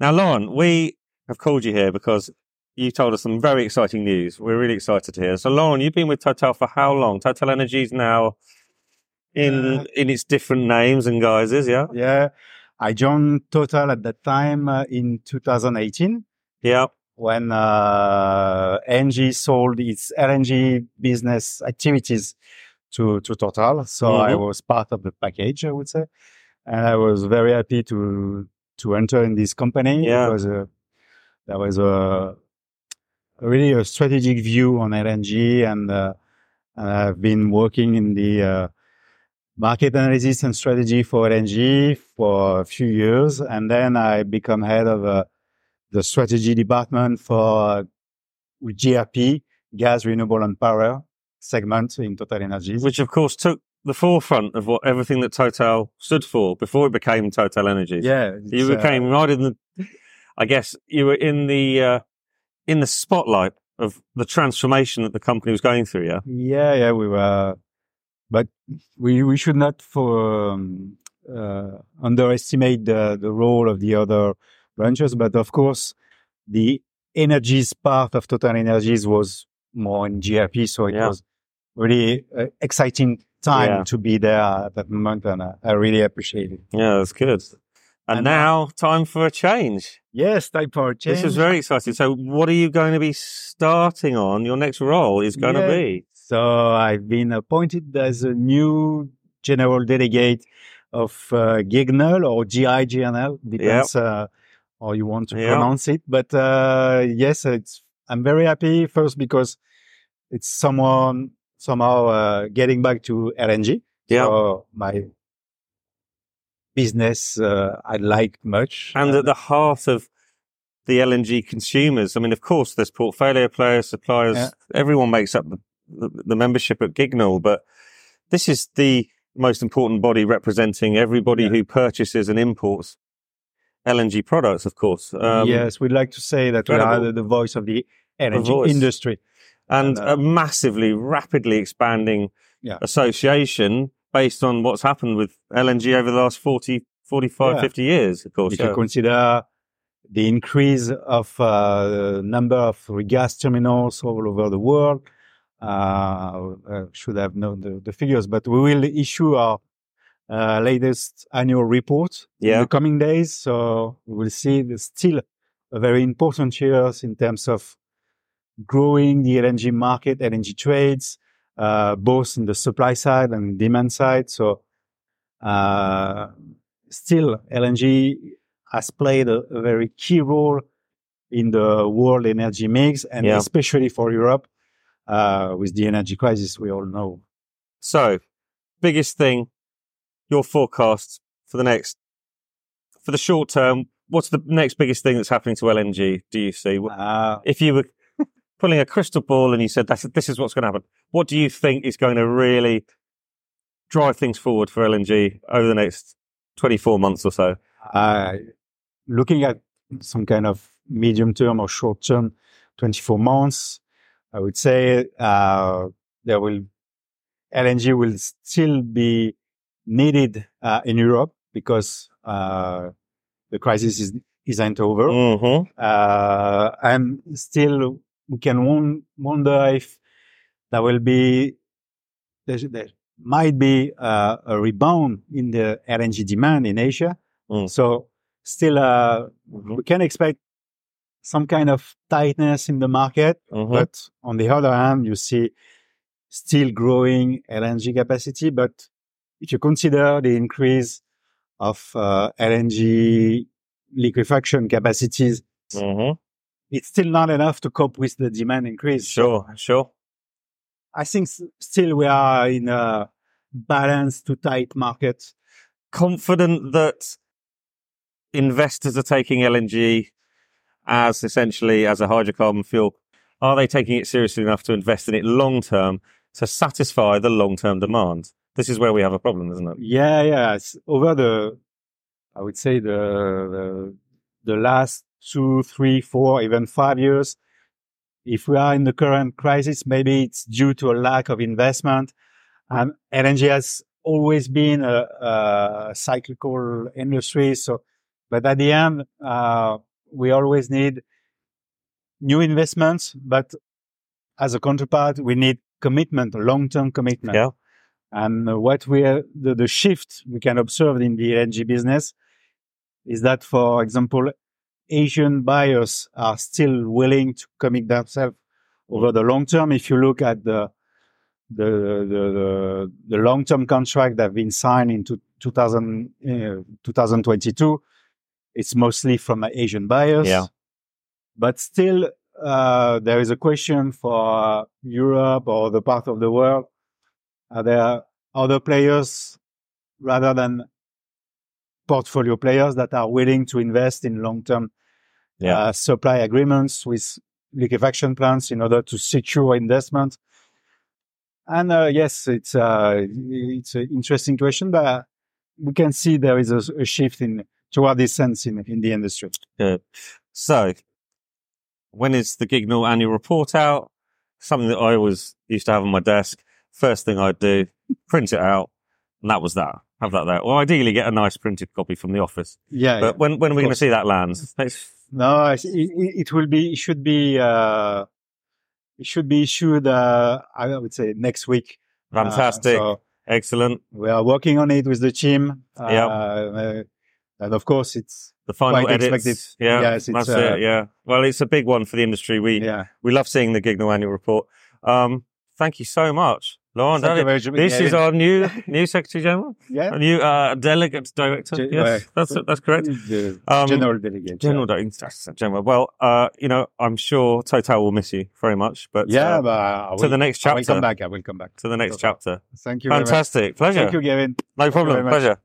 Now, Laurent, we have called you here because you told us some very exciting news. We're really excited to hear. So, Laurent, you've been with Total for how long? Total Energies now in Uh, in its different names and guises, yeah, Yeah. I joined Total at that time uh, in 2018 yeah, when uh, Engie sold its LNG business activities to, to Total. So I Mhm. was part of the package, I would say. And I was very happy to, to enter in this company Yeah. because uh, there was a, really a strategic view on LNG and, uh, and I've been working in the, uh, market analysis and strategy for LNG for a few years. And then I become head of uh, the strategy department for GRP, gas, renewable and power segment in Total Energies. which of course took the forefront of what everything that Total stood for before it became Total Energies. yeah. you uh, became right in the. I guess you were in the uh, in the spotlight of the transformation that the company was going through. Yeah, Yeah, yeah, we were, but we we should not for um, uh, underestimate the the role of the other branches. But of course, the energies part of Total Energies was more in GRP, so it Yeah. was really uh, exciting time Yeah. to be there at that moment, and uh, I really appreciate it. yeah, that's good. And, And now, time for a change. Yes, time for a change. This is very exciting. So, what are you going to be starting on? Your next role is going to be. So I've been appointed as a new general delegate of uh, Gignal or GIIGNL, depends uh, how you want to Yeah. pronounce it. But uh, yes, it's I'm very happy first because it's someone somehow uh, getting back to LNG. Yeah. So my business uh, I like much. and at the heart of the LNG consumers. I mean, of course, there's portfolio players, suppliers. Yeah. Everyone makes up the, the, the membership at Gignal, but this is the most important body representing everybody Yeah. who purchases and imports LNG products. Of course, um, yes, we'd like to say that we are incredible. the, the voice of the energy voice. industry. And a massively, rapidly expanding Yeah. association based on what's happened with LNG over the last 40, 45, Yeah. 50 years. Of course, if yeah. you consider the increase of uh, the number of gas terminals all over the world, uh, uh, should have known the, the figures, but we will issue our uh, latest annual report in the coming days. So we will see there's still a very important years in terms of growing the LNG market, LNG trades, uh, both in the supply side and demand side. So, uh, still LNG has played a, a very key role in the world energy mix and Yeah. especially for Europe, uh, with the energy crisis we all know. So, biggest thing, your forecast for the next, for the short term, what's the next biggest thing that's happening to LNG? Do you see? Uh, If you were pulling a crystal ball and you said, That's, this is what's going to happen, what do you think is going to really drive things forward for LNG over the next 24 months or so? uh, looking at some kind of medium term or short term, 24 months, I would say, uh, there will, LNG will still be needed, uh, in Europe because, uh, the crisis is, isn't over. Mm-hmm. Uh, and still we can won- wonder if there will be, there, there might be uh, a rebound in the LNG demand in Asia. Mm. So still, uh, Mhm. we can expect some kind of tightness in the market. Mm-hmm. But on the other hand, you see still growing LNG capacity. But if you consider the increase of uh, LNG liquefaction capacities, Mm-hmm. It's still not enough to cope with the demand increase. Sure, sure. I think s- still we are in a balanced to tight market. confident that investors are taking LNG as essentially as a hydrocarbon fuel? Are they taking it seriously enough to invest in it long term to satisfy the long term demand? This is where we have a problem, isn't it? Yeah, yeah. It's over the, I would say the, the, the last two, three, four, even five years. If we are in the current crisis, maybe it's due to a lack of investment. And LNG has always been a, a cyclical industry. So, but at the end, uh, we always need new investments, but as a counterpart, we need commitment, long-term commitment. Yeah. And what we are, the, the shift we can observe in the LNG business is that, for example, Asian buyers are still willing to commit themselves over the long term. If you look at the the the, the, long term contract that have been signed in 2000, uh, 2022, it's mostly from Asian buyers. Yeah. But still, uh, there is a question for Europe or the part of the world. Are there other players rather than portfolio players that are willing to invest in long-term Yeah. uh, supply agreements with liquefaction plants in order to secure investment? And uh, yes, it's uh, it's an interesting question, but we can see there is a, a shift in toward this sense in, in the industry. Good. So, when is the Gignal annual report out? Something that I always used to have on my desk. First thing I'd do, print it out, and that was that. Have that there. Or ideally, get a nice printed copy from the office. Yeah. But when when are we going to see that land? It's- No, it, it, it will be, it should be, uh, it should be issued, uh, I would say next week. Uh, Fantastic. so Excellent. we are working on it with the team. Uh, Yeah. uh, and of course it's, The final Quite edits. expected. Yeah, Yes, it's, that's uh, it. Yeah. Well, it's a big one for the industry. We yeah. we love seeing the Gignal annual report. Um, thank you so much, Laurent. Thank David. This is our new new secretary general, yeah. a new uh, delegate director. Ge- yes, right. that's that's correct. Um, general delegate. General director. General. Well, uh, you know, I'm sure Total will miss you very much, but Yeah, uh, but to will, the next chapter. I will come back. I will come back. To the next chapter. Thank you. very much. Fantastic. Pleasure. Thank you, Gavin. No problem. Pleasure.